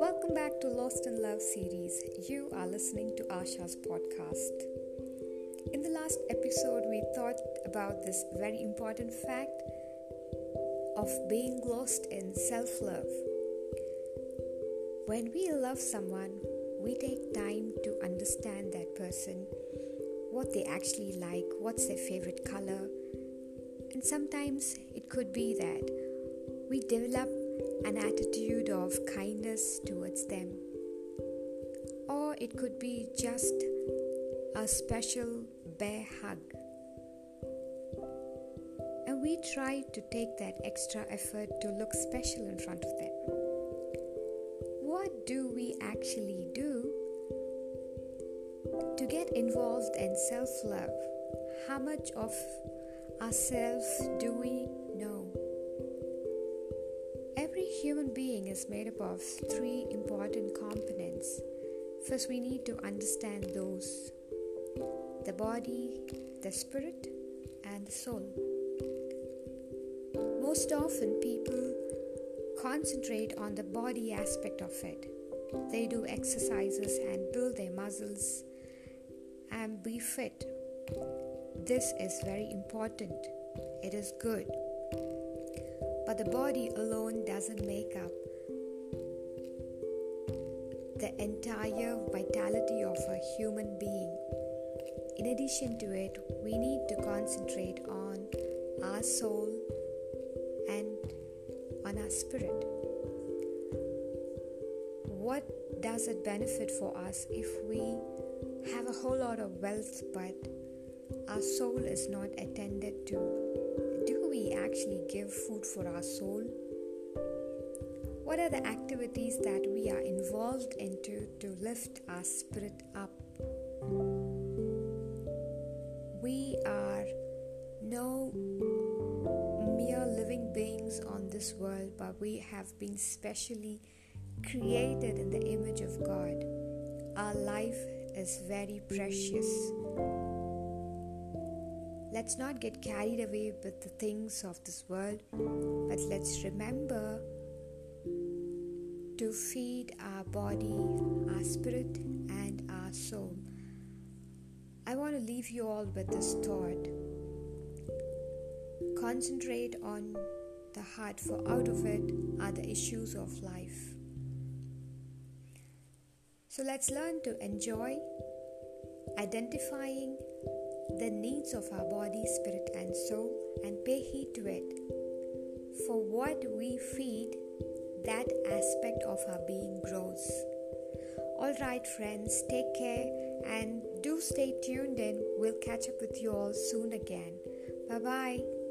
Welcome back to Lost in Love series. You are listening to Asha's podcast. In the last episode, we thought about this very important fact of being lost in self love. When we love someone, we take time to understand that person, what they actually like, what's their favorite color, and sometimes it could be that we develop an attitude of kindness towards them, or it could be just a special bear hug. And we try to take that extra effort to look special in front of them. What do we actually do to get involved in self love? How much of ourselves do we know? Every human being is made up of three important components. First, we need to understand those the body, the spirit, and the soul. Most often, people concentrate on the body aspect of it. They do exercises and build their muscles and be fit. This is very important. It is good. But the body alone doesn't make up the entire vitality of a human being. In addition to it, we need to concentrate on our soul and on our spirit. What does it benefit for us if we have a whole lot of wealth but our soul is not attended to? Do we actually give food for our soul? What are the activities that we are involved into to lift our spirit up? We are no mere living beings on this world, but we have been specially created in the image of God. Our life is very precious. Let's not get carried away with the things of this world, but let's remember to feed our body, our spirit, and our soul. I want to leave you all with this thought. Concentrate on the heart, for out of it are the issues of life. So let's learn to enjoy identifying the needs of our body, spirit, and soul and pay heed to it. For what we feed, that aspect of our being grows. All right, friends, take care and do stay tuned in. We'll catch up with you all soon again. Bye bye.